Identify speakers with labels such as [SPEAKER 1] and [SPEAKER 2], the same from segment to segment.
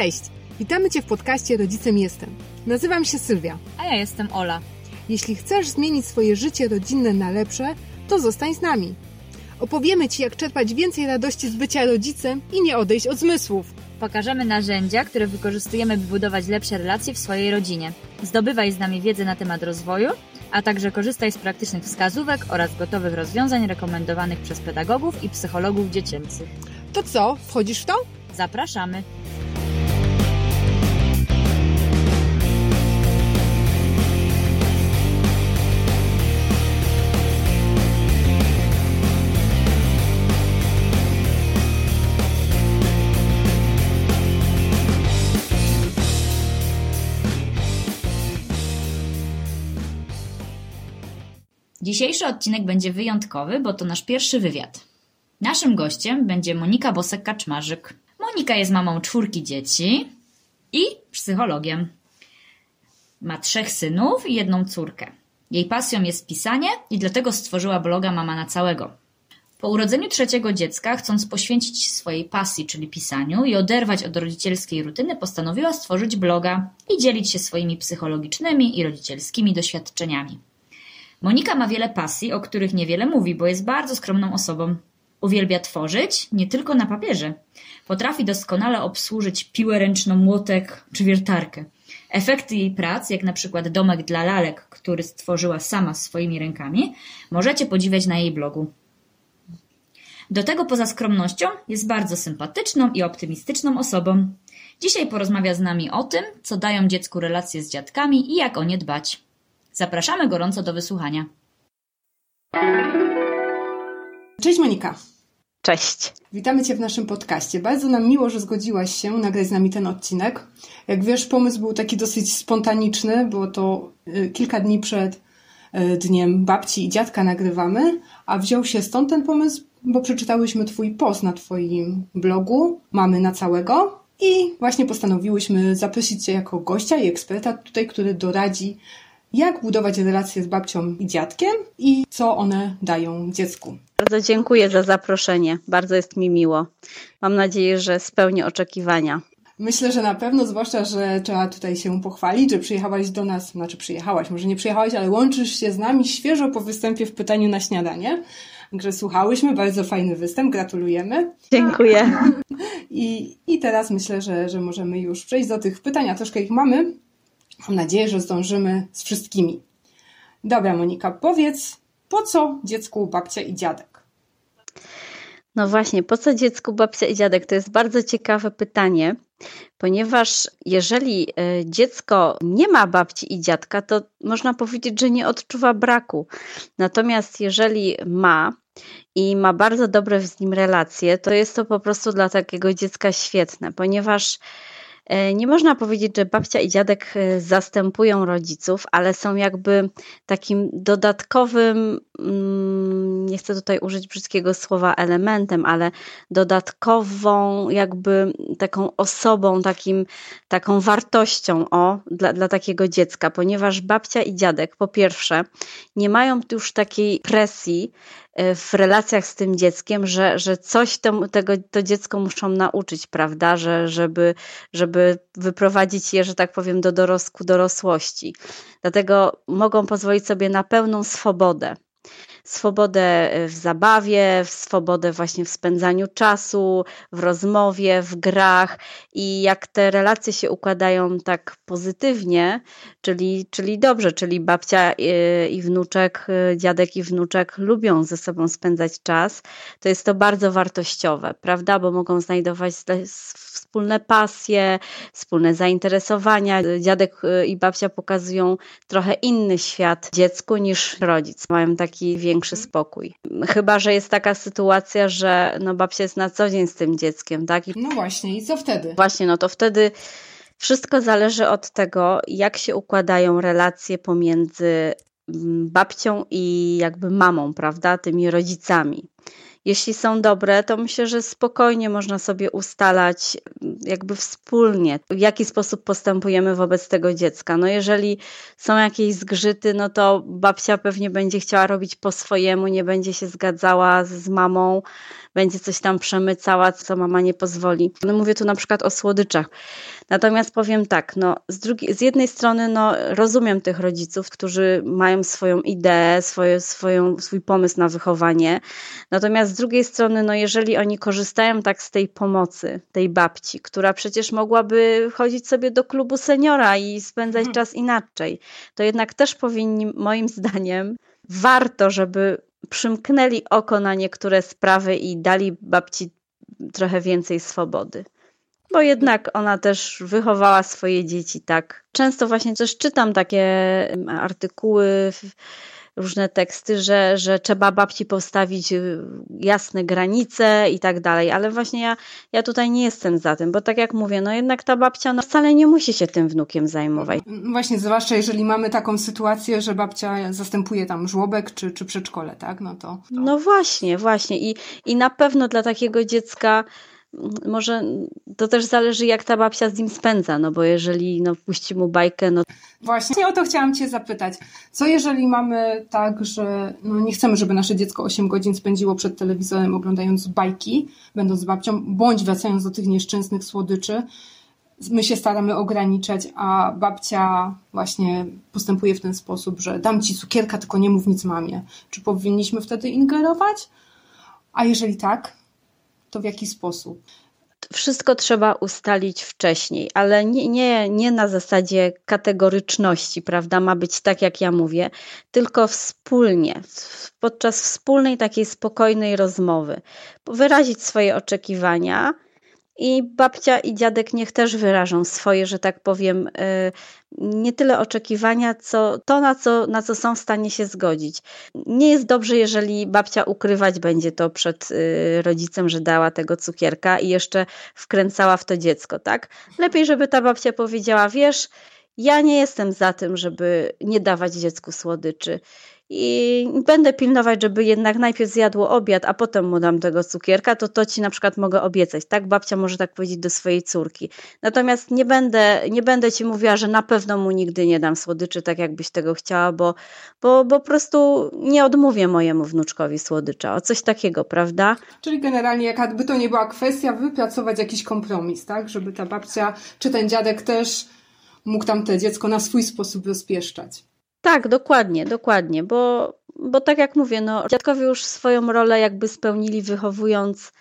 [SPEAKER 1] Cześć! Witamy Cię w podcaście Rodzicem Jestem. Nazywam się Sylwia.
[SPEAKER 2] A ja jestem Ola.
[SPEAKER 1] Jeśli chcesz zmienić swoje życie rodzinne na lepsze, to zostań z nami. Opowiemy Ci, jak czerpać więcej radości z bycia rodzicem i nie odejść od zmysłów.
[SPEAKER 2] Pokażemy narzędzia, które wykorzystujemy, by budować lepsze relacje w swojej rodzinie. Zdobywaj z nami wiedzę na temat rozwoju, a także korzystaj z praktycznych wskazówek oraz gotowych rozwiązań rekomendowanych przez pedagogów i psychologów dziecięcych.
[SPEAKER 1] To co, wchodzisz w to?
[SPEAKER 2] Zapraszamy! Dzisiejszy odcinek będzie wyjątkowy, bo to nasz pierwszy wywiad. Naszym gościem będzie Monika Bosek-Kaczmarzyk. Monika jest mamą czwórki dzieci i psychologiem. Ma trzech synów i jedną córkę. Jej pasją jest pisanie i dlatego stworzyła bloga Mama na Całego. Po urodzeniu trzeciego dziecka, chcąc poświęcić swojej pasji, czyli pisaniu i oderwać od rodzicielskiej rutyny, postanowiła stworzyć bloga i dzielić się swoimi psychologicznymi i rodzicielskimi doświadczeniami. Monika ma wiele pasji, o których niewiele mówi, bo jest bardzo skromną osobą. Uwielbia tworzyć, nie tylko na papierze. Potrafi doskonale obsłużyć piłę ręczną, młotek czy wiertarkę. Efekty jej prac, jak na przykład domek dla lalek, który stworzyła sama swoimi rękami, możecie podziwiać na jej blogu. Do tego poza skromnością jest bardzo sympatyczną i optymistyczną osobą. Dzisiaj porozmawia z nami o tym, co dają dziecku relacje z dziadkami i jak o nie dbać. Zapraszamy gorąco do wysłuchania.
[SPEAKER 1] Cześć Monika.
[SPEAKER 3] Cześć.
[SPEAKER 1] Witamy Cię w naszym podcaście. Bardzo nam miło, że zgodziłaś się nagrać z nami ten odcinek. Jak wiesz, pomysł był taki dosyć spontaniczny. Było to y, kilka dni przed y, dniem babci i dziadka nagrywamy, a wziął się stąd ten pomysł, bo przeczytałyśmy Twój post na Twoim blogu Mamy na całego i właśnie postanowiłyśmy zaprosić Cię jako gościa i eksperta tutaj, który doradzi jak budować relacje z babcią i dziadkiem i co one dają dziecku.
[SPEAKER 3] Bardzo dziękuję za zaproszenie. Bardzo jest mi miło. Mam nadzieję, że spełni oczekiwania.
[SPEAKER 1] Myślę, że na pewno, zwłaszcza, że trzeba tutaj się pochwalić, że przyjechałaś do nas, znaczy przyjechałaś, może nie przyjechałaś, ale łączysz się z nami świeżo po występie w pytaniu na śniadanie. Także słuchałyśmy, bardzo fajny występ, gratulujemy.
[SPEAKER 3] Dziękuję.
[SPEAKER 1] I, i teraz myślę, że, że możemy już przejść do tych pytań, a troszkę ich mamy. Mam nadzieję, że zdążymy z wszystkimi. Dobra, Monika, powiedz, po co dziecku babcia i dziadek?
[SPEAKER 3] No właśnie, po co dziecku babcia i dziadek? To jest bardzo ciekawe pytanie, ponieważ jeżeli e, dziecko nie ma babci i dziadka, to można powiedzieć, że nie odczuwa braku. Natomiast jeżeli ma, i ma bardzo dobre z nim relacje, to jest to po prostu dla takiego dziecka świetne, ponieważ nie można powiedzieć, że babcia i dziadek e, zastępują rodziców, ale są jakby takim dodatkowym, mm, nie chcę tutaj użyć brzydkiego słowa elementem, ale dodatkową jakby taką osobą, takim, taką wartością o, dla, dla takiego dziecka, ponieważ babcia i dziadek po pierwsze nie mają już takiej presji, E, w relacjach z tym dzieckiem, że, że coś to, tego to dziecko muszą nauczyć, prawda, że, żeby, żeby wyprowadzić je, że tak powiem, do dorosku, dorosłości. Dlatego mogą pozwolić sobie na pełną swobodę swobodę w zabawie, w swobodę właśnie w spędzaniu czasu, w rozmowie, w grach i jak te relacje się układają tak pozytywnie, czyli, czyli dobrze, czyli babcia i wnuczek, dziadek i wnuczek lubią ze sobą spędzać czas, to jest to bardzo wartościowe, prawda, bo mogą znajdować wspólne pasje, wspólne zainteresowania. Dziadek i babcia pokazują trochę inny świat dziecku niż rodzic. Mają taki większy spokój. Chyba, że jest taka sytuacja, że no babcia jest na co dzień z tym dzieckiem, tak?
[SPEAKER 1] I... No właśnie, i co wtedy?
[SPEAKER 3] Właśnie, no to wtedy wszystko zależy od tego, jak się układają relacje pomiędzy mm, babcią i jakby mamą, prawda, tymi rodzicami jeśli są dobre, to myślę, że spokojnie można sobie ustalać jakby wspólnie, w jaki sposób postępujemy wobec tego dziecka. No jeżeli są jakieś zgrzyty, no to babcia pewnie będzie chciała robić po swojemu, nie będzie się zgadzała z mamą, będzie coś tam przemycała, co mama nie pozwoli. No mówię tu na przykład o słodyczach. Natomiast powiem tak, no z, drugiej, z jednej strony no, rozumiem tych rodziców, którzy mają swoją ideę, swoje, swoją, swój pomysł na wychowanie. Natomiast z drugiej strony, no jeżeli oni korzystają tak z tej pomocy, tej babci, która przecież mogłaby chodzić sobie do klubu seniora i spędzać hmm. czas inaczej, to jednak też powinni, moim zdaniem, warto, żeby przymknęli oko na niektóre sprawy i dali babci trochę więcej swobody. Bo jednak ona też wychowała swoje dzieci tak. Często właśnie też czytam takie artykuły różne teksty, że, że trzeba babci postawić y, jasne granice i tak dalej, ale właśnie ja, ja tutaj nie jestem za tym, bo tak jak mówię, no jednak ta babcia no wcale nie musi się tym wnukiem zajmować.
[SPEAKER 1] Właśnie, zwłaszcza jeżeli mamy taką sytuację, że babcia zastępuje tam żłobek czy, czy przedszkole, tak? No to, to...
[SPEAKER 3] No właśnie, właśnie i, i na pewno dla takiego dziecka może to też zależy, jak ta babcia z nim spędza, no bo jeżeli no, puści mu bajkę, no.
[SPEAKER 1] Właśnie o to chciałam Cię zapytać. Co jeżeli mamy tak, że no, nie chcemy, żeby nasze dziecko 8 godzin spędziło przed telewizorem oglądając bajki, będąc z babcią, bądź wracając do tych nieszczęsnych słodyczy, my się staramy ograniczać, a babcia właśnie postępuje w ten sposób, że dam ci cukierka, tylko nie mów nic mamie. Czy powinniśmy wtedy ingerować? A jeżeli tak, to w jaki sposób?
[SPEAKER 3] Wszystko trzeba ustalić wcześniej, ale nie, nie, nie na zasadzie kategoryczności, prawda? Ma być tak, jak ja mówię, tylko wspólnie, podczas wspólnej takiej spokojnej rozmowy, wyrazić swoje oczekiwania i babcia i dziadek niech też wyrażą swoje, że tak powiem, y, nie tyle oczekiwania, co to, na co, na co są w stanie się zgodzić. Nie jest dobrze, jeżeli babcia ukrywać będzie to przed y, rodzicem, że dała tego cukierka i jeszcze wkręcała w to dziecko, tak? Lepiej, żeby ta babcia powiedziała, wiesz, ja nie jestem za tym, żeby nie dawać dziecku słodyczy i będę pilnować, żeby jednak najpierw zjadło obiad, a potem mu dam tego cukierka, to to ci na przykład mogę obiecać. Tak babcia może tak powiedzieć do swojej córki. Natomiast nie będę, nie będę ci mówiła, że na pewno mu nigdy nie dam słodyczy, tak jakbyś tego chciała, bo, bo, bo po prostu nie odmówię mojemu wnuczkowi słodycza. O coś takiego, prawda?
[SPEAKER 1] Czyli generalnie, jakby to nie była kwestia, wypracować jakiś kompromis, tak? Żeby ta babcia czy ten dziadek też mógł tam te dziecko na swój sposób rozpieszczać.
[SPEAKER 3] Tak, dokładnie, dokładnie, bo, bo tak jak mówię, no, dziadkowie już swoją rolę jakby spełnili wychowując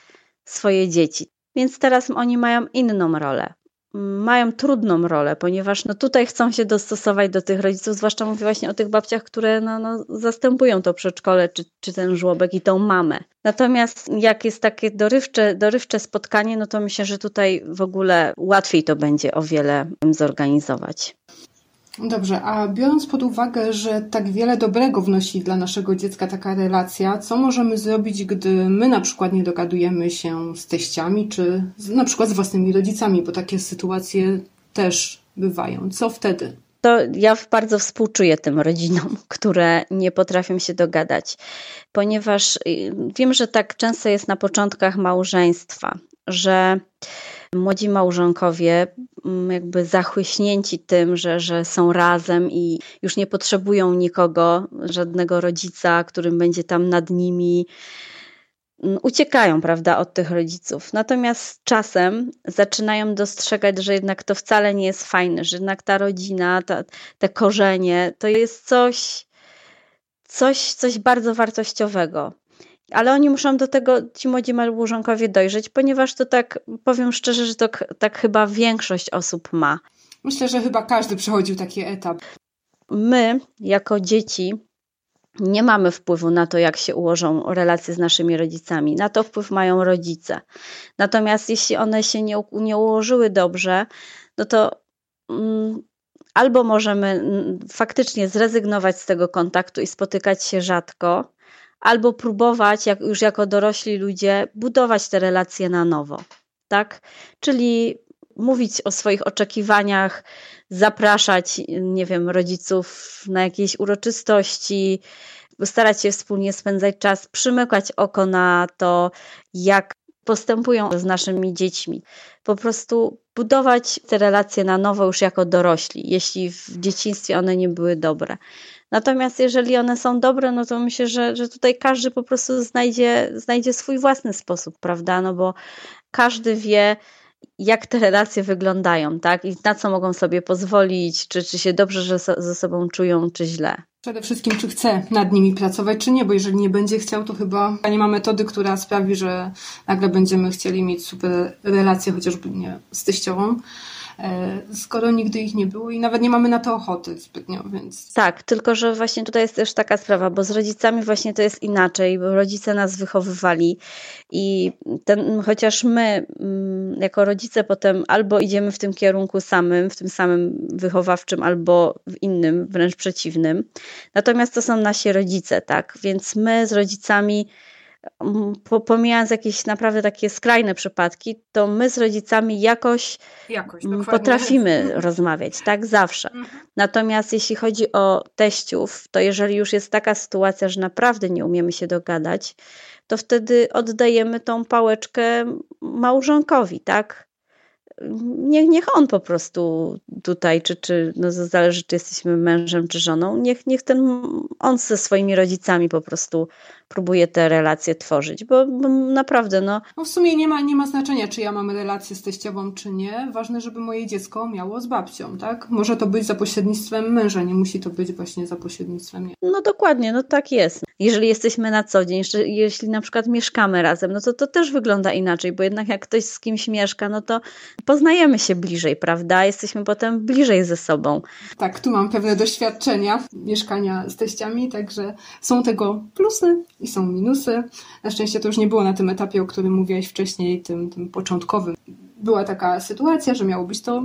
[SPEAKER 3] swoje dzieci. Więc teraz oni mają inną rolę. Mają trudną rolę, ponieważ no tutaj chcą się dostosować do tych rodziców, zwłaszcza mówię właśnie o tych babciach, które no, no, zastępują to przedszkole czy, czy ten żłobek i tą mamę. Natomiast jak jest takie dorywcze, dorywcze spotkanie, no to myślę, że tutaj w ogóle łatwiej to będzie o wiele zorganizować.
[SPEAKER 1] Dobrze, a biorąc pod uwagę, że tak wiele dobrego wnosi dla naszego dziecka taka relacja, co możemy zrobić, gdy my na przykład nie dogadujemy się z teściami, czy na przykład z własnymi rodzicami, bo takie sytuacje też bywają. Co wtedy?
[SPEAKER 3] To ja bardzo współczuję tym rodzinom, które nie potrafią się dogadać, ponieważ y, wiem, że tak często jest na początkach małżeństwa, że młodzi małżonkowie mm, jakby zachłyśnięci tym, że, że są razem i już nie potrzebują nikogo, żadnego rodzica, którym będzie tam nad nimi mm, uciekają, prawda, od tych rodziców. Natomiast czasem zaczynają dostrzegać, że jednak to wcale nie jest fajne, że jednak ta rodzina, ta, te korzenie to jest coś, coś, coś bardzo wartościowego. Ale oni muszą do tego, ci młodzi małżonkowie dojrzeć, ponieważ to tak, powiem szczerze, że to tak chyba większość osób ma.
[SPEAKER 1] Myślę, że chyba każdy przechodził taki etap.
[SPEAKER 3] My, jako dzieci, nie mamy wpływu na to, jak się ułożą relacje z naszymi rodzicami. Na to wpływ mają rodzice. Natomiast jeśli one się nie, nie ułożyły dobrze, no to mm, albo możemy mm, faktycznie zrezygnować z tego kontaktu i spotykać się rzadko, albo próbować, jak już jako dorośli ludzie, budować te relacje na nowo. Tak? Czyli mówić o swoich oczekiwaniach, zapraszać, nie wiem, rodziców na jakieś uroczystości, starać się wspólnie spędzać czas, przymykać oko na to, jak postępują z naszymi dziećmi. Po prostu budować te relacje na nowo już jako dorośli, jeśli w dzieciństwie one nie były dobre. Natomiast jeżeli one są dobre, no to myślę, że, że tutaj każdy po prostu znajdzie, znajdzie swój własny sposób, prawda? No bo każdy wie, jak te relacje wyglądają, tak? I na co mogą sobie pozwolić, czy, czy się dobrze ze sobą czują, czy źle.
[SPEAKER 1] Przede wszystkim, czy chce nad nimi pracować, czy nie, bo jeżeli nie będzie chciał, to chyba nie ma metody, która sprawi, że nagle będziemy chcieli mieć super relacje, chociażby nie z teściową. E, skoro nigdy ich nie było i nawet nie mamy na to ochoty zbytnio, więc...
[SPEAKER 3] Tak, tylko że właśnie tutaj jest też taka sprawa, bo z rodzicami właśnie to jest inaczej, bo rodzice nas wychowywali i ten, chociaż my mm, jako rodzice potem albo idziemy w tym kierunku samym, w tym samym wychowawczym, albo w innym, wręcz przeciwnym, natomiast to są nasi rodzice, tak, więc my z rodzicami pomijając jakieś naprawdę takie skrajne przypadki, to my z rodzicami jakoś, jakoś potrafimy rozmawiać, tak? Zawsze. Mhm. Natomiast jeśli chodzi o teściów, to jeżeli już jest taka sytuacja, że naprawdę nie umiemy się dogadać, to wtedy oddajemy tą pałeczkę małżonkowi, tak? niech, niech on po prostu tutaj, czy, czy no zależy, czy jesteśmy mężem, czy żoną, niech, niech ten on ze swoimi rodzicami po prostu próbuje te relacje tworzyć, bo, bo naprawdę no...
[SPEAKER 1] no... W sumie nie ma, nie ma znaczenia, czy ja mam relację z teściową, czy nie. Ważne, żeby moje dziecko miało z babcią, tak? Może to być za pośrednictwem męża, nie musi to być właśnie za pośrednictwem mnie.
[SPEAKER 3] No dokładnie, no tak jest. Jeżeli jesteśmy na co dzień, jeśli na przykład mieszkamy razem, no to to też wygląda inaczej, bo jednak jak ktoś z kimś mieszka, no to poznajemy się bliżej, prawda? Jesteśmy potem bliżej ze sobą.
[SPEAKER 1] Tak, tu mam pewne doświadczenia mieszkania z teściami, także są tego plusy i są minusy. Na szczęście to już nie było na tym etapie, o którym mówiłaś wcześniej, tym, tym początkowym. Była taka sytuacja, że miało być to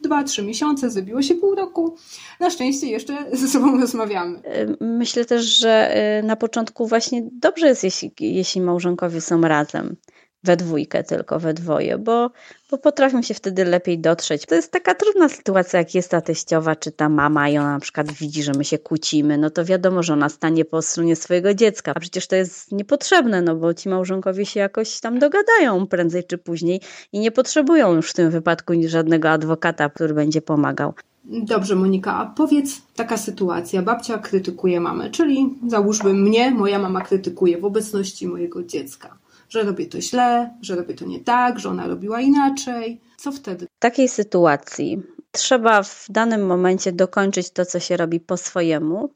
[SPEAKER 1] dwa, trzy miesiące, zrobiło się pół roku. Na szczęście jeszcze ze sobą rozmawiamy.
[SPEAKER 3] Myślę też, że y, na początku właśnie dobrze jest, jeśli, jeśli małżonkowie są razem we dwójkę tylko, we dwoje, bo, bo potrafią się wtedy lepiej dotrzeć. To jest taka trudna sytuacja, jak jest ta teściowa czy ta mama i ona na przykład widzi, że my się kłócimy, no to wiadomo, że ona stanie po stronie swojego dziecka. A przecież to jest niepotrzebne, no bo ci małżonkowie się jakoś tam dogadają prędzej czy później i nie potrzebują już w tym wypadku żadnego adwokata, który będzie pomagał.
[SPEAKER 1] Dobrze, Monika, a powiedz taka sytuacja. Babcia krytykuje mamę, czyli załóżmy mnie, moja mama krytykuje w obecności mojego dziecka że robię to źle, że robię to nie tak, że ona robiła inaczej. Co wtedy?
[SPEAKER 3] W takiej sytuacji trzeba w danym momencie dokończyć to, co się robi po swojemu.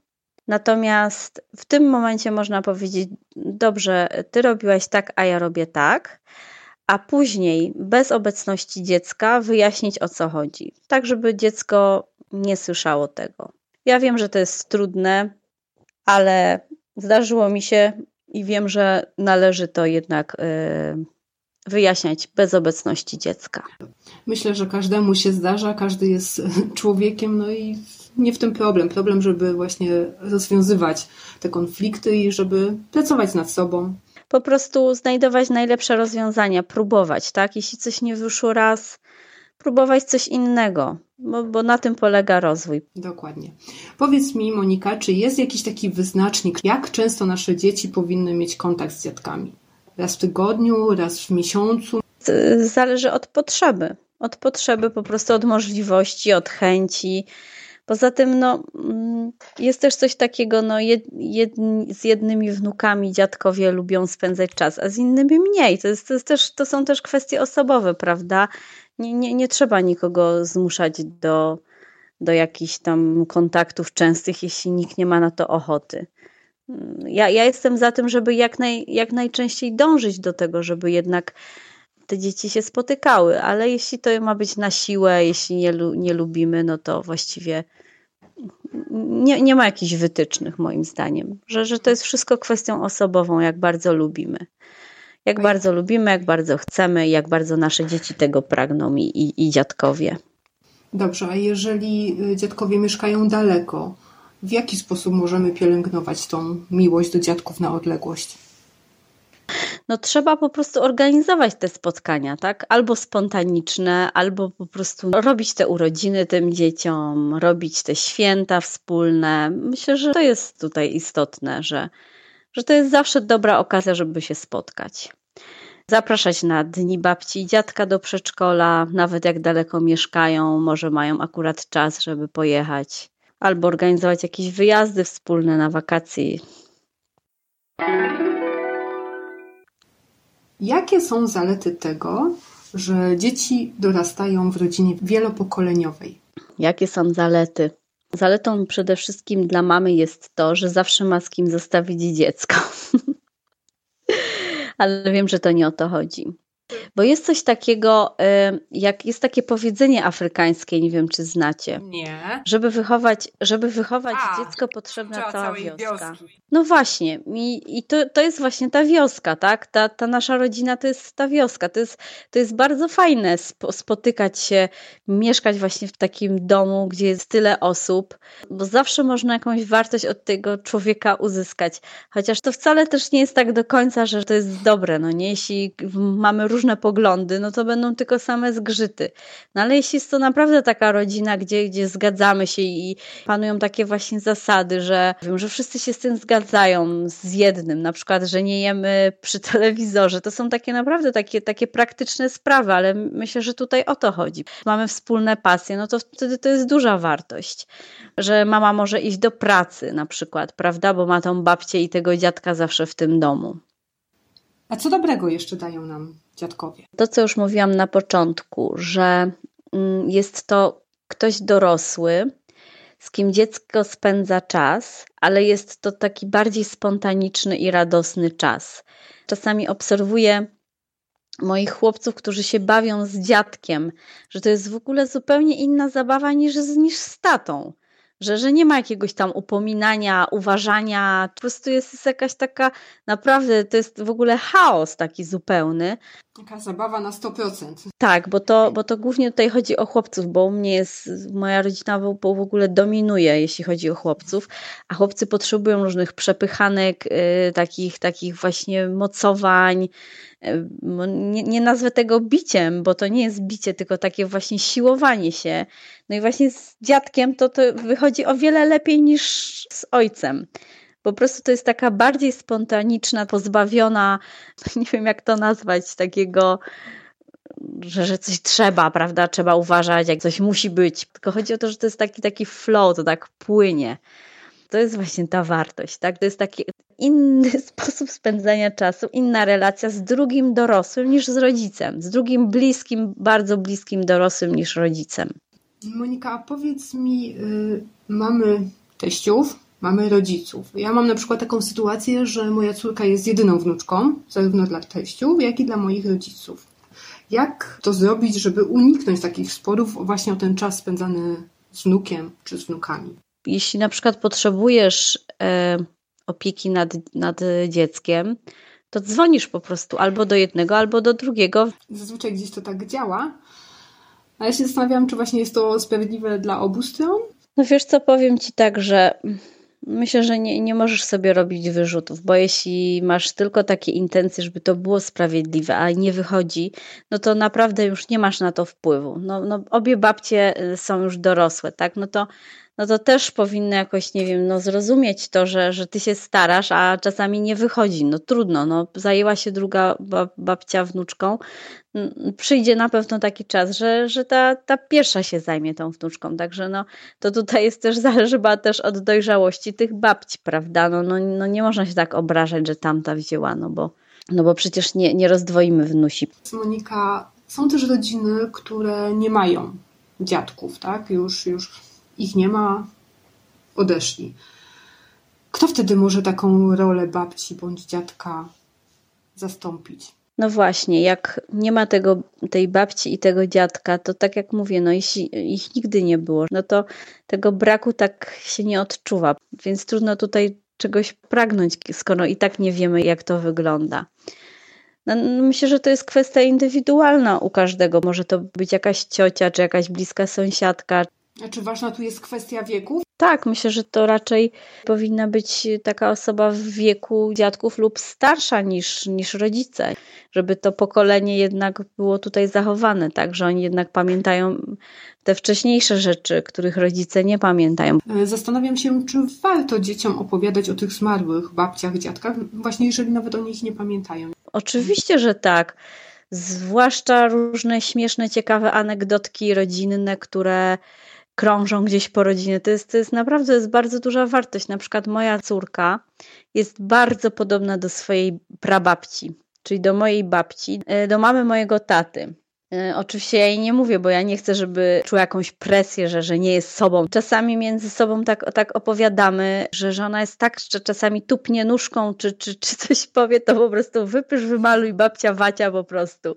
[SPEAKER 3] Natomiast w tym momencie można powiedzieć: Dobrze, ty robiłaś tak, a ja robię tak. A później, bez obecności dziecka, wyjaśnić o co chodzi, tak żeby dziecko nie słyszało tego. Ja wiem, że to jest trudne, ale zdarzyło mi się i wiem, że należy to jednak y, wyjaśniać bez obecności dziecka.
[SPEAKER 1] Myślę, że każdemu się zdarza, każdy jest człowiekiem, no i nie w tym problem. Problem, żeby właśnie rozwiązywać te konflikty i żeby pracować nad sobą.
[SPEAKER 3] Po prostu znajdować najlepsze rozwiązania, próbować, tak? Jeśli coś nie wyszło raz, próbować coś innego, bo, bo, na tym polega rozwój.
[SPEAKER 1] Dokładnie. Powiedz mi, Monika, czy jest jakiś taki wyznacznik, jak często nasze dzieci powinny mieć kontakt z dziadkami? Raz w tygodniu, raz w miesiącu?
[SPEAKER 3] Zależy od potrzeby. Od potrzeby, po prostu od możliwości, od chęci. Poza tym, no, mm, jest też coś takiego, no, jed, jed, z jednymi wnukami dziadkowie lubią spędzać czas, a z innymi mniej. To, jest, to, jest też, to są też kwestie osobowe, prawda? nie, nie, nie trzeba nikogo zmuszać do, do jakichś tam kontaktów częstych, jeśli nikt nie ma na to ochoty. Ja, ja jestem za tym, żeby jak, naj, jak najczęściej dążyć do tego, żeby jednak te dzieci się spotykały, ale jeśli to ma być na siłę, jeśli nie, nie lubimy, no to właściwie nie, nie ma jakichś wytycznych, moim zdaniem, że, że to jest wszystko kwestią osobową, jak bardzo lubimy jak bardzo lubimy, jak bardzo chcemy, jak bardzo nasze dzieci tego pragną i, i, i dziadkowie.
[SPEAKER 1] Dobrze, a jeżeli y, dziadkowie mieszkają daleko, w jaki sposób możemy pielęgnować tą miłość do dziadków na odległość?
[SPEAKER 3] No trzeba po prostu organizować te spotkania, tak? Albo spontaniczne, albo po prostu robić te urodziny tym dzieciom, robić te święta wspólne. Myślę, że to jest tutaj istotne, że, że to jest zawsze dobra okazja, żeby się spotkać zapraszać na dni babci i dziadka do przedszkola, nawet jak daleko mieszkają, może mają akurat czas, żeby pojechać. albo organizować jakieś wyjazdy wspólne na wakacje.
[SPEAKER 1] Jakie są zalety tego, że dzieci dorastają w rodzinie wielopokoleniowej?
[SPEAKER 3] Jakie są zalety? Zaletą przede wszystkim dla mamy jest to, że zawsze ma z kim zostawić dziecko. Ale wiem, że to nie o to chodzi. Bo jest coś takiego, jak jest takie powiedzenie afrykańskie, nie wiem czy znacie.
[SPEAKER 1] Nie.
[SPEAKER 3] Żeby wychować, żeby wychować A, dziecko potrzebna cała wioska. Wioski. No właśnie, i, i to, to jest właśnie ta wioska, tak? Ta, ta nasza rodzina to jest ta wioska. To jest, to jest bardzo fajne spotykać się, mieszkać właśnie w takim domu, gdzie jest tyle osób, bo zawsze można jakąś wartość od tego człowieka uzyskać. Chociaż to wcale też nie jest tak do końca, że to jest dobre, no nie? Jeśli mamy różne poglądy, no to będą tylko same zgrzyty. No ale jeśli jest to naprawdę taka rodzina, gdzie, gdzie zgadzamy się i panują takie właśnie zasady, że wiem, że wszyscy się z tym zgadzają z jednym, na przykład, że nie jemy przy telewizorze, to są takie naprawdę takie, takie praktyczne sprawy, ale myślę, że tutaj o to chodzi. Mamy wspólne pasje, no to wtedy to jest duża wartość, że mama może iść do pracy na przykład, prawda, bo ma tą babcię i tego dziadka zawsze w tym domu.
[SPEAKER 1] A co dobrego jeszcze dają nam dziadkowie?
[SPEAKER 3] To, co już mówiłam na początku, że mm, jest to ktoś dorosły, z kim dziecko spędza czas, ale jest to taki bardziej spontaniczny i radosny czas. Czasami obserwuję moich chłopców, którzy się bawią z dziadkiem, że to jest w ogóle zupełnie inna zabawa niż, niż z tatą że, że nie ma jakiegoś tam upominania, uważania, po prostu jest, jest jakaś taka, naprawdę to jest w ogóle chaos taki zupełny.
[SPEAKER 1] Taka zabawa na 100%.
[SPEAKER 3] Tak, bo to, bo to głównie tutaj chodzi o chłopców, bo u mnie jest, moja rodzina w, w ogóle dominuje, jeśli chodzi o chłopców, a chłopcy potrzebują różnych przepychanek, y, takich, takich właśnie mocowań, y, nie, nie nazwę tego biciem, bo to nie jest bicie, tylko takie właśnie siłowanie się. No i właśnie z dziadkiem to, to wychodzi o wiele lepiej niż z ojcem. Po prostu to jest taka bardziej spontaniczna, pozbawiona, nie wiem jak to nazwać, takiego, że, że coś trzeba, prawda? Trzeba uważać, jak coś musi być. Tylko chodzi o to, że to jest taki, taki flow, to tak płynie. To jest właśnie ta wartość, tak? To jest taki inny sposób spędzania czasu, inna relacja z drugim dorosłym niż z rodzicem, z drugim bliskim, bardzo bliskim dorosłym niż rodzicem.
[SPEAKER 1] Monika, powiedz mi, yy, mamy teściów, mamy rodziców. Ja mam na przykład taką sytuację, że moja córka jest jedyną wnuczką, zarówno dla teściów, jak i dla moich rodziców. Jak to zrobić, żeby uniknąć takich sporów właśnie o ten czas spędzany z wnukiem czy z wnukami?
[SPEAKER 3] Jeśli na przykład potrzebujesz e, opieki nad, nad dzieckiem, to dzwonisz po prostu albo do jednego, albo do drugiego.
[SPEAKER 1] Zazwyczaj gdzieś to tak działa, ale ja się zastanawiam, czy właśnie jest to sprawiedliwe dla obu stron?
[SPEAKER 3] No wiesz co, powiem Ci tak, że myślę, że nie, nie możesz sobie robić wyrzutów, bo jeśli masz tylko takie intencje, żeby to było sprawiedliwe, a nie wychodzi, no to naprawdę już nie masz na to wpływu. No, no obie babcie y, są już dorosłe, tak? No to no to też powinny jakoś, nie wiem, no zrozumieć to, że, że ty się starasz, a czasami nie wychodzi. No trudno, no zajęła się druga babcia wnuczką. Przyjdzie na pewno taki czas, że, że ta, ta pierwsza się zajmie tą wnuczką. Także no to tutaj jest też, zależy chyba też od dojrzałości tych babci, prawda? No, no, no nie można się tak obrażać, że tamta wzięła, no bo, no bo przecież nie, nie rozdwoimy wnusi.
[SPEAKER 1] Monika, są też rodziny, które nie mają dziadków, tak? Już, już ich nie ma, odeszli. Kto wtedy może taką rolę babci bądź dziadka zastąpić?
[SPEAKER 3] No właśnie, jak nie ma tego, tej babci i tego dziadka, to tak jak mówię, no jeśli ich nigdy nie było, no to tego braku tak się nie odczuwa, więc trudno tutaj czegoś pragnąć, skoro i tak nie wiemy, jak to wygląda. No, myślę, że to jest kwestia indywidualna u każdego. Może to być jakaś ciocia, czy jakaś bliska sąsiadka,
[SPEAKER 1] a czy ważna tu jest kwestia wieku?
[SPEAKER 3] Tak, myślę, że to raczej powinna być taka osoba w wieku dziadków lub starsza niż, niż rodzice, żeby to pokolenie jednak było tutaj zachowane, tak, że oni jednak pamiętają te wcześniejsze rzeczy, których rodzice nie pamiętają.
[SPEAKER 1] E, zastanawiam się, czy warto dzieciom opowiadać o tych zmarłych babciach, dziadkach, właśnie jeżeli nawet o nich nie pamiętają.
[SPEAKER 3] Oczywiście, że tak. Zwłaszcza różne śmieszne, ciekawe anegdotki rodzinne, które krążą gdzieś po rodzinie. To jest, to jest naprawdę jest bardzo duża wartość. Na przykład moja córka jest bardzo podobna do swojej prababci, czyli do mojej babci, e, do mamy mojego taty. E, oczywiście ja jej nie mówię, bo ja nie chcę, żeby czuła jakąś presję, że, że nie jest sobą. Czasami między sobą tak, tak opowiadamy, że, że ona jest tak, że czasami tupnie nóżką, czy, czy, czy coś powie, to po prostu wypysz, wymaluj babcia Wacia po prostu.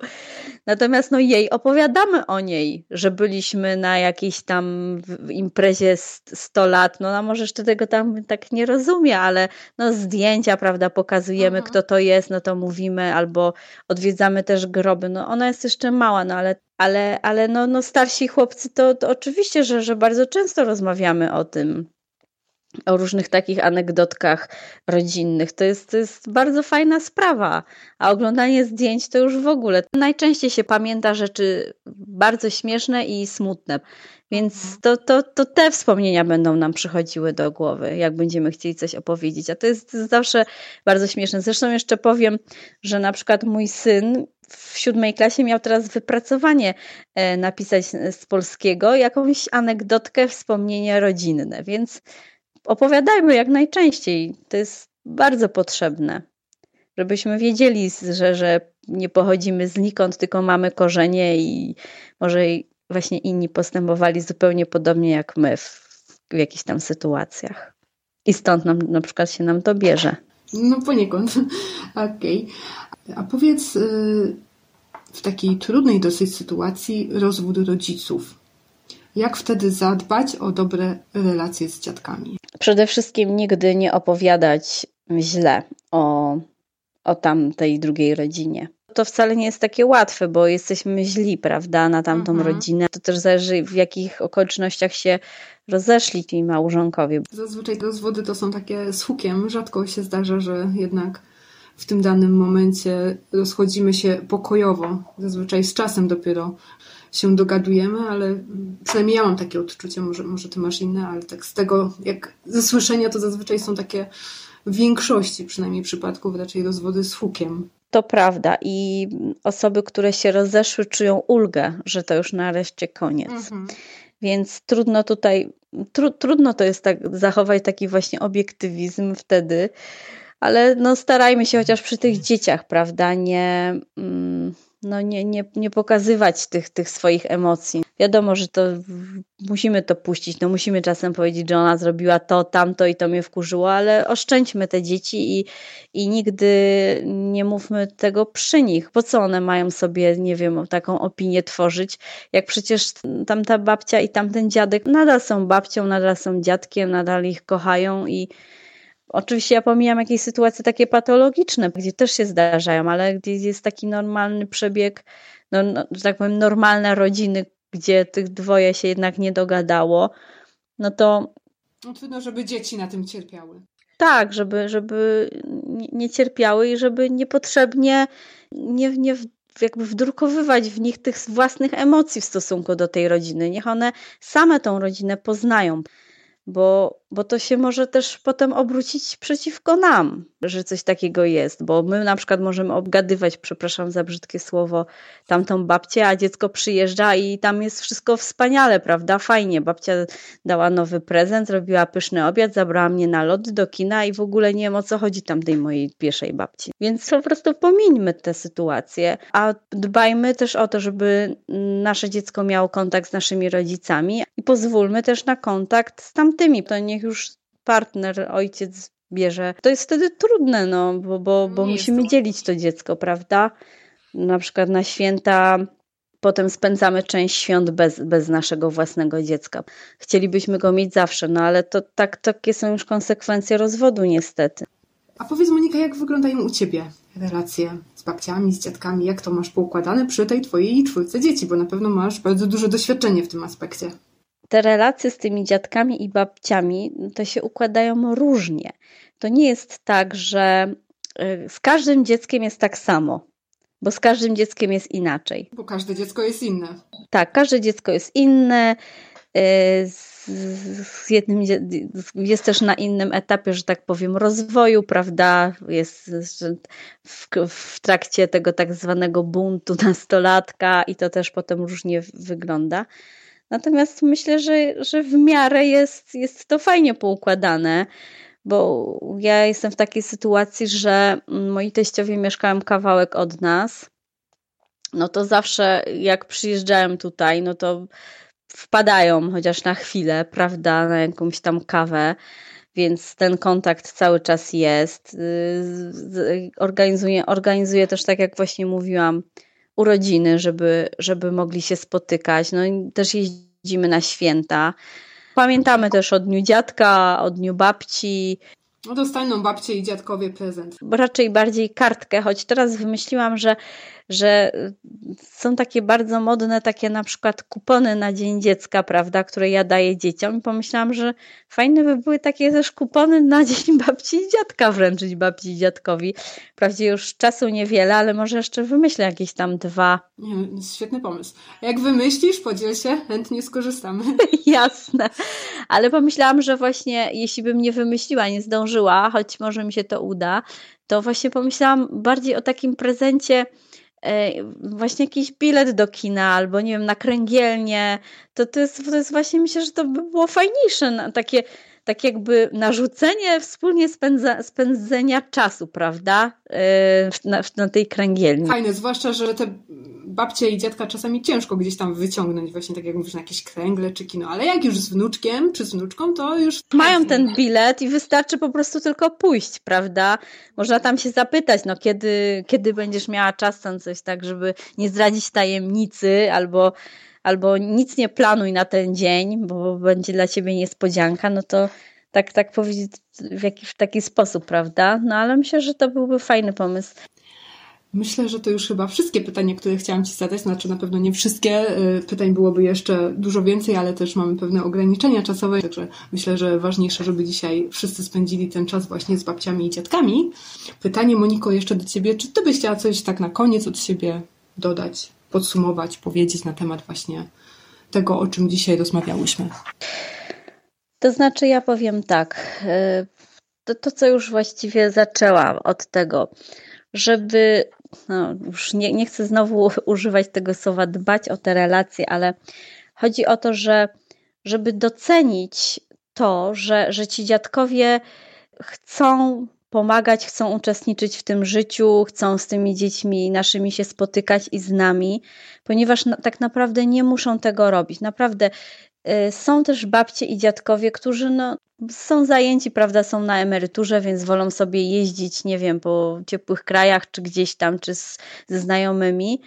[SPEAKER 3] Natomiast no jej opowiadamy o niej, że byliśmy na jakiejś tam imprezie 100 lat, no ona może jeszcze tego tam tak nie rozumie, ale no zdjęcia, prawda, pokazujemy, mhm. kto to jest, no to mówimy, albo odwiedzamy też groby. No ona jest jeszcze mała, no ale, ale, ale no, no starsi chłopcy to, to oczywiście, że, że bardzo często rozmawiamy o tym, o różnych takich anegdotkach rodzinnych. To jest, to jest bardzo fajna sprawa. A oglądanie zdjęć to już w ogóle. Najczęściej się pamięta rzeczy bardzo śmieszne i smutne. Więc mhm. to, to, to te wspomnienia będą nam przychodziły do głowy, jak będziemy chcieli coś opowiedzieć. A to jest zawsze bardzo śmieszne. Zresztą jeszcze powiem, że na przykład mój syn w siódmej klasie miał teraz wypracowanie e, napisać z polskiego, jakąś anegdotkę, wspomnienie rodzinne, więc opowiadajmy jak najczęściej. To jest bardzo potrzebne, żebyśmy wiedzieli, że, że nie pochodzimy znikąd, tylko mamy korzenie i może właśnie inni postępowali zupełnie podobnie jak my w, w jakichś tam sytuacjach. I stąd nam, na przykład się nam to bierze.
[SPEAKER 1] No poniekąd. Okej. Okay. A powiedz, y, w takiej trudnej dosyć sytuacji rozwód rodziców. Jak wtedy zadbać o dobre relacje z dziadkami?
[SPEAKER 3] Przede wszystkim nigdy nie opowiadać źle o, o tamtej drugiej rodzinie. To wcale nie jest takie łatwe, bo jesteśmy źli, prawda, na tamtą mhm. rodzinę. To też zależy, w jakich okolicznościach się rozeszli ci małżonkowie.
[SPEAKER 1] Zazwyczaj rozwody to są takie z hukiem. Rzadko się zdarza, że jednak w tym danym momencie rozchodzimy się pokojowo. Zazwyczaj z czasem dopiero się dogadujemy, ale przynajmniej ja mam takie odczucie, może, może ty masz inne, ale tak z tego, jak ze słyszenia, to zazwyczaj są takie w większości przynajmniej przypadków raczej rozwody z hukiem.
[SPEAKER 3] To prawda i osoby, które się rozeszły, czują ulgę, że to już nareszcie koniec. Mhm. Więc trudno tutaj, tru, trudno to jest tak zachować taki właśnie obiektywizm wtedy, ale no starajmy się chociaż przy tych dzieciach, prawda, nie, mm, no nie, nie, nie pokazywać tych, tych swoich emocji. Wiadomo, że to musimy to puścić, no musimy czasem powiedzieć, że ona zrobiła to, tamto i to mnie wkurzyło, ale oszczędźmy te dzieci i, i nigdy nie mówmy tego przy nich. Po co one mają sobie, nie wiem, taką opinię tworzyć, jak przecież tamta babcia i tamten dziadek nadal są babcią, nadal są dziadkiem, nadal ich kochają i Oczywiście ja pomijam jakieś sytuacje takie patologiczne, gdzie też się zdarzają, ale gdzie jest taki normalny przebieg, no, no, że tak powiem, normalne rodziny, gdzie tych dwoje się jednak nie dogadało, no to.
[SPEAKER 1] No trudno, żeby dzieci na tym cierpiały.
[SPEAKER 3] Tak, żeby, żeby nie cierpiały i żeby niepotrzebnie nie, nie jakby wdrukowywać w nich tych własnych emocji w stosunku do tej rodziny. Niech one same tą rodzinę poznają bo, bo to się może też potem obrócić przeciwko nam, że coś takiego jest, bo my na przykład możemy obgadywać, przepraszam za brzydkie słowo, tamtą babcię, a dziecko przyjeżdża i tam jest wszystko wspaniale, prawda? Fajnie. Babcia dała nowy prezent, robiła pyszny obiad, zabrała mnie na lody do kina i w ogóle nie wiem o co chodzi tamtej mojej pierwszej babci. Więc po prostu pomińmy tę sytuację, a dbajmy też o to, żeby nasze dziecko miało kontakt z naszymi rodzicami i pozwólmy też na kontakt z tamtymi. To niech już partner, ojciec bierze. To jest wtedy trudne, no, bo, bo, bo musimy dzielić to dziecko, prawda? Na przykład na święta potem spędzamy część świąt bez, bez naszego własnego dziecka. Chcielibyśmy go mieć zawsze, no ale to tak, takie są już konsekwencje rozwodu niestety.
[SPEAKER 1] A powiedz Monika, jak wyglądają u Ciebie relacje z babciami, z dziadkami? Jak to masz poukładane przy tej Twojej czwórce dzieci? Bo na pewno masz bardzo duże doświadczenie w tym aspekcie
[SPEAKER 3] te relacje z tymi dziadkami i babciami to się układają różnie. To nie jest tak, że y, z każdym dzieckiem jest tak samo, bo z każdym dzieckiem jest inaczej.
[SPEAKER 1] Bo każde dziecko jest inne.
[SPEAKER 3] Tak, każde dziecko jest inne. Y, z jednym jest też na innym etapie, że tak powiem, rozwoju, prawda? Jest w, w trakcie tego tak zwanego buntu nastolatka i to też potem różnie wygląda. Natomiast myślę, że, że w miarę jest, jest to fajnie poukładane, bo ja jestem w takiej sytuacji, że moi teściowie mieszkają kawałek od nas. No to zawsze jak przyjeżdżałem tutaj, no to wpadają chociaż na chwilę, prawda, na jakąś tam kawę więc ten kontakt cały czas jest. Organizuję, organizuję też, tak jak właśnie mówiłam, urodziny, żeby, żeby mogli się spotykać. No i też jeździmy na święta. Pamiętamy też o Dniu Dziadka, o Dniu Babci.
[SPEAKER 1] No dostaną babcie i dziadkowie prezent.
[SPEAKER 3] Raczej bardziej kartkę, choć teraz wymyśliłam, że że są takie bardzo modne, takie na przykład kupony na Dzień Dziecka, prawda, które ja daję dzieciom i pomyślałam, że fajne by były takie też kupony na Dzień Babci i Dziadka wręczyć babci i dziadkowi. Wprawdzie już czasu niewiele, ale może jeszcze wymyślę jakieś tam dwa.
[SPEAKER 1] Świetny pomysł. Jak wymyślisz, podziel się, chętnie skorzystamy.
[SPEAKER 3] Jasne. Ale pomyślałam, że właśnie jeśli bym nie wymyśliła, nie zdążyła, choć może mi się to uda, to właśnie pomyślałam bardziej o takim prezencie E, właśnie jakiś bilet do kina albo nie wiem, na kręgielnie, to to jest, to jest właśnie, myślę, że to by było fajniejsze, takie tak jakby narzucenie wspólnie spędza, spędzenia czasu, prawda? E, na, na, tej kręgielni.
[SPEAKER 1] Fajne, zwłaszcza, że te babcie i dziadka czasami ciężko gdzieś tam wyciągnąć, właśnie tak jak mówisz, na jakieś kręgle czy kino, ale jak już z wnuczkiem czy z wnuczką, to już...
[SPEAKER 3] Mają ten bilet i wystarczy po prostu tylko pójść, prawda? Można tam się zapytać, no kiedy, kiedy będziesz miała czas tam coś tak, żeby nie zdradzić tajemnicy albo albo nic nie planuj na ten dzień, bo będzie dla ciebie niespodzianka, no to tak, tak powiedzieć w, jakiś, w taki sposób, prawda? No ale myślę, że to byłby fajny pomysł.
[SPEAKER 1] Myślę, że to już chyba wszystkie pytania, które chciałam Ci zadać. Znaczy, na pewno nie wszystkie. Y, pytań byłoby jeszcze dużo więcej, ale też mamy pewne ograniczenia czasowe. Także myślę, że ważniejsze, żeby dzisiaj wszyscy spędzili ten czas właśnie z babciami i dziadkami. Pytanie, Moniko, jeszcze do Ciebie. Czy Ty byś chciała coś tak na koniec od siebie dodać? Podsumować, powiedzieć na temat właśnie tego, o czym dzisiaj rozmawiałyśmy?
[SPEAKER 3] To znaczy, ja powiem tak. E, to, to co już właściwie zaczęłam od tego, żeby, no już nie, nie chcę znowu używać tego słowa dbać o te relacje, ale chodzi o to, że żeby docenić to, że, że ci dziadkowie chcą pomagać, chcą uczestniczyć w tym życiu, chcą z tymi dziećmi naszymi się spotykać i z nami, ponieważ na, tak naprawdę nie muszą tego robić. Naprawdę y, są też babcie i dziadkowie, którzy no, są zajęci, prawda, są na emeryturze, więc wolą sobie jeździć, nie wiem, po ciepłych krajach, czy gdzieś tam, czy z, ze znajomymi.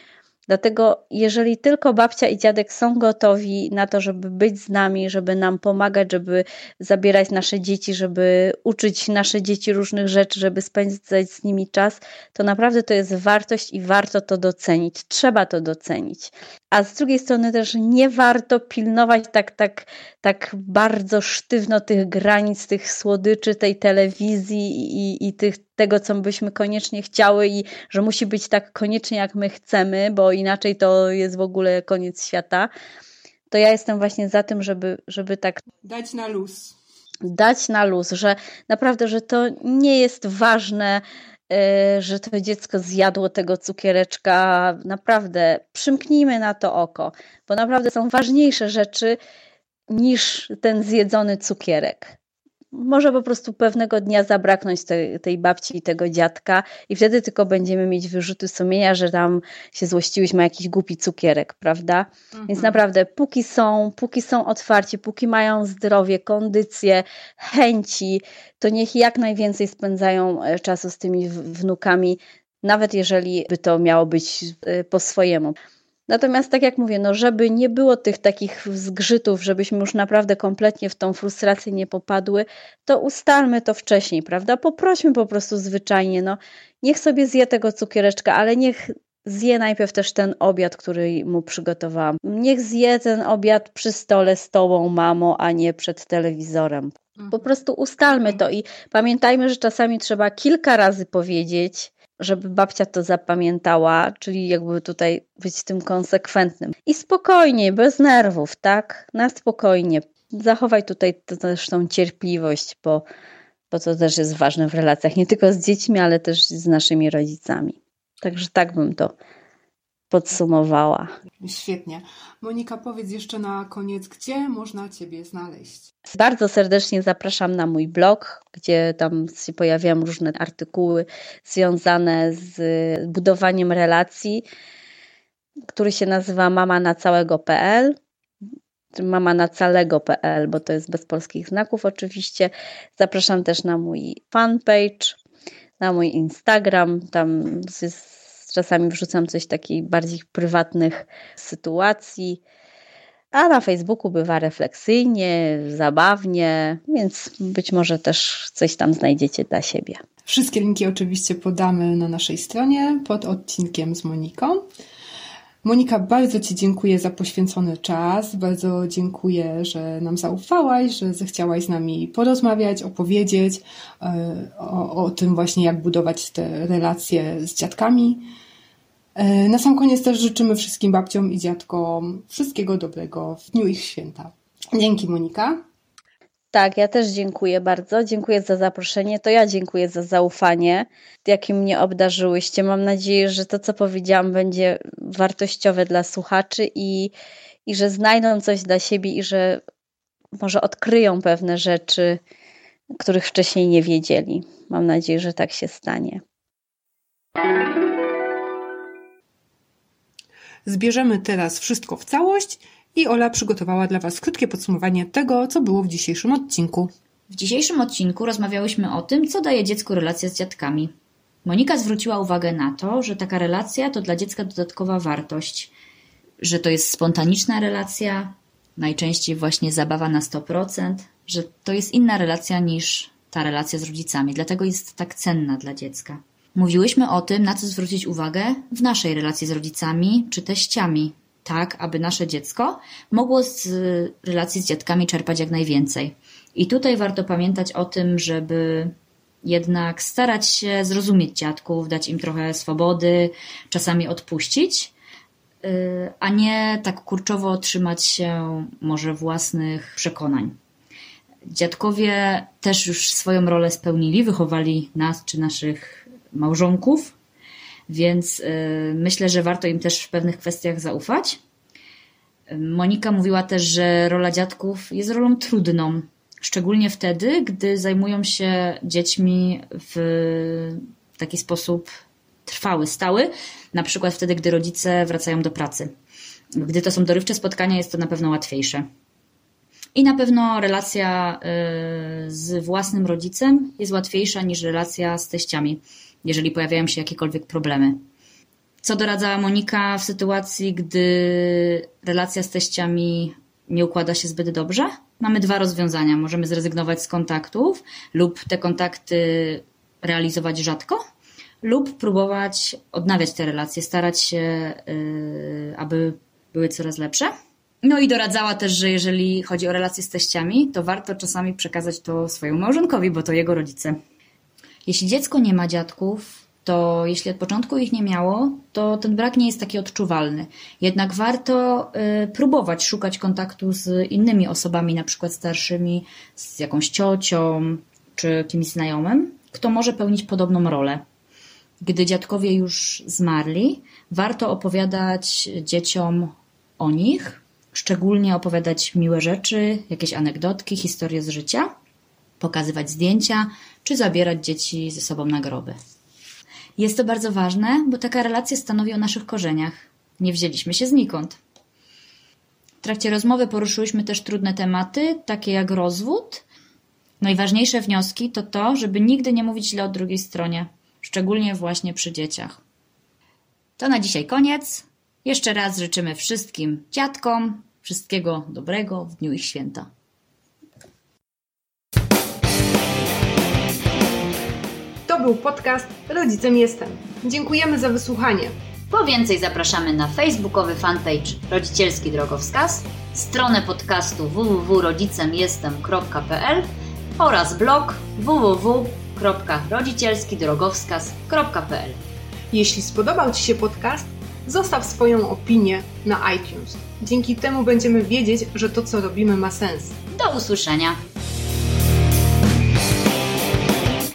[SPEAKER 3] Dlatego, jeżeli tylko babcia i dziadek są gotowi na to, żeby być z nami, żeby nam pomagać, żeby zabierać nasze dzieci, żeby uczyć nasze dzieci różnych rzeczy, żeby spędzać z nimi czas, to naprawdę to jest wartość i warto to docenić. Trzeba to docenić. A z drugiej strony też nie warto pilnować tak, tak, tak bardzo sztywno tych granic, tych słodyczy, tej telewizji i, i tych tego, co byśmy koniecznie chciały i że musi być tak koniecznie, jak my chcemy, bo inaczej to jest w ogóle koniec świata, to ja jestem właśnie za tym, żeby, żeby tak.
[SPEAKER 1] Dać na luz.
[SPEAKER 3] Dać na luz, że naprawdę, że to nie jest ważne, e, że to dziecko zjadło tego cukiereczka. Naprawdę przymknijmy na to oko, bo naprawdę są ważniejsze rzeczy niż ten zjedzony cukierek może po prostu pewnego dnia zabraknąć tej, tej babci i tego dziadka i wtedy tylko będziemy mieć wyrzuty sumienia, że tam się złościłyśmy jakiś głupi cukierek, prawda? Mhm. Więc naprawdę póki są, póki są otwarci, póki mają zdrowie, kondycję, chęci, to niech jak najwięcej spędzają e, czasu z tymi wnukami, nawet jeżeli by to miało być e, po swojemu. Natomiast tak jak mówię, no żeby nie było tych takich zgrzytów, żebyśmy już naprawdę kompletnie w tą frustrację nie popadły, to ustalmy to wcześniej, prawda? Poprośmy po prostu zwyczajnie, no niech sobie zje tego cukiereczka, ale niech zje najpierw też ten obiad, który mu przygotowałam. Niech zje ten obiad przy stole z tobą, mamo, a nie przed telewizorem. Po mhm. prostu ustalmy to i pamiętajmy, że czasami trzeba kilka razy powiedzieć, żeby babcia to zapamiętała, czyli jakby tutaj być tym konsekwentnym. I spokojnie, bez nerwów, tak? Na spokojnie. Zachowaj tutaj też tą cierpliwość, bo, bo to też jest ważne w relacjach, nie tylko z dziećmi, ale też z naszymi rodzicami. Także tak bym to podsumowała.
[SPEAKER 1] Świetnie. Monika, powiedz jeszcze na koniec, gdzie można Ciebie znaleźć?
[SPEAKER 3] Bardzo serdecznie zapraszam na mój blog, gdzie tam się pojawiają różne artykuły związane z budowaniem relacji, który się nazywa mama na całego.pl mama na calego.pl, bo to jest bez polskich znaków oczywiście. Zapraszam też na mój fanpage, na mój Instagram. Tam jest, czasami wrzucam coś takich bardziej prywatnych sytuacji. A na Facebooku bywa refleksyjnie, zabawnie, więc być może też coś tam znajdziecie dla siebie.
[SPEAKER 1] Wszystkie linki oczywiście podamy na naszej stronie pod odcinkiem z Moniką. Monika, bardzo Ci dziękuję za poświęcony czas. Bardzo dziękuję, że nam zaufałaś, że zechciałaś z nami porozmawiać, opowiedzieć e, o, o tym właśnie, jak budować te relacje z dziadkami. E, na sam koniec też życzymy wszystkim babciom i dziadkom wszystkiego dobrego w dniu ich święta. Dzięki Monika.
[SPEAKER 3] Tak, ja też dziękuję bardzo. Dziękuję za zaproszenie. To ja dziękuję za zaufanie, jakim mnie obdarzyłyście. Mam nadzieję, że to, co powiedziałam, będzie wartościowe dla słuchaczy i, i że znajdą coś dla siebie i że może odkryją pewne rzeczy, których wcześniej nie wiedzieli. Mam nadzieję, że tak się stanie.
[SPEAKER 1] Zbierzemy teraz wszystko w całość i Ola przygotowała dla Was krótkie podsumowanie tego, co było w dzisiejszym odcinku.
[SPEAKER 2] W dzisiejszym odcinku rozmawiałyśmy o tym, co daje dziecku relacja z dziadkami. Monika zwróciła uwagę na to, że taka relacja to dla dziecka dodatkowa wartość, że to jest spontaniczna relacja, najczęściej właśnie zabawa na 100%, że to jest inna relacja niż ta relacja z rodzicami, dlatego jest tak cenna dla dziecka. Mówiłyśmy o tym, na co zwrócić uwagę w naszej relacji z rodzicami czy teściami, tak aby nasze dziecko mogło z relacji z dziadkami czerpać jak najwięcej. I tutaj warto pamiętać o tym, żeby jednak starać się zrozumieć dziadków, dać im trochę swobody, czasami odpuścić, y, a nie tak kurczowo trzymać się może własnych przekonań. Dziadkowie też już swoją rolę spełnili, wychowali nas czy naszych małżonków, więc y, myślę, że warto im też w pewnych kwestiach zaufać. Monika mówiła też, że rola dziadków jest rolą trudną, szczególnie wtedy, gdy zajmują się dziećmi w taki sposób trwały, stały, na przykład wtedy, gdy rodzice wracają do pracy. Gdy to są dorywcze spotkania, jest to na pewno łatwiejsze. I na pewno relacja y, z własnym rodzicem jest łatwiejsza niż relacja z teściami jeżeli pojawiają się jakiekolwiek problemy. Co doradzała Monika w sytuacji, gdy relacja z teściami nie układa się zbyt dobrze? Mamy dwa rozwiązania. Możemy zrezygnować z kontaktów lub te kontakty realizować rzadko, lub próbować odnawiać te relacje, starać się, yy, aby były coraz lepsze. No i doradzała też, że jeżeli chodzi o relacje z teściami, to warto czasami przekazać to swojemu małżonkowi, bo to jego rodzice. Jeśli dziecko nie ma dziadków, to jeśli od początku ich nie miało, to ten brak nie jest taki odczuwalny. Jednak warto y, próbować szukać kontaktu z innymi osobami, na przykład starszymi, z jakąś ciocią czy kimś znajomym, kto może pełnić podobną rolę. Gdy dziadkowie już zmarli, warto opowiadać dzieciom o nich, szczególnie opowiadać miłe rzeczy, jakieś anegdotki, historie z życia, pokazywać zdjęcia, czy zabierać dzieci ze sobą na groby. Jest to bardzo ważne, bo taka relacja stanowi o naszych korzeniach. Nie wzięliśmy się znikąd. W trakcie rozmowy poruszyłyśmy też trudne tematy, takie jak rozwód. Najważniejsze wnioski to to, żeby nigdy nie mówić źle o drugiej stronie, szczególnie właśnie przy dzieciach. To na dzisiaj koniec. Jeszcze raz życzymy wszystkim dziadkom wszystkiego dobrego w dniu ich święta.
[SPEAKER 1] Był podcast Rodzicem Jestem. Dziękujemy za wysłuchanie.
[SPEAKER 2] Po więcej zapraszamy na facebookowy fanpage Rodzicielski Drogowskaz, stronę podcastu www.rodzicemjestem.pl oraz blog www.rodzicielskidrogowskaz.pl
[SPEAKER 1] Jeśli spodobał Ci się podcast, zostaw swoją opinię na iTunes. Dzięki temu będziemy wiedzieć, że to, co robimy, ma sens.
[SPEAKER 2] Do usłyszenia!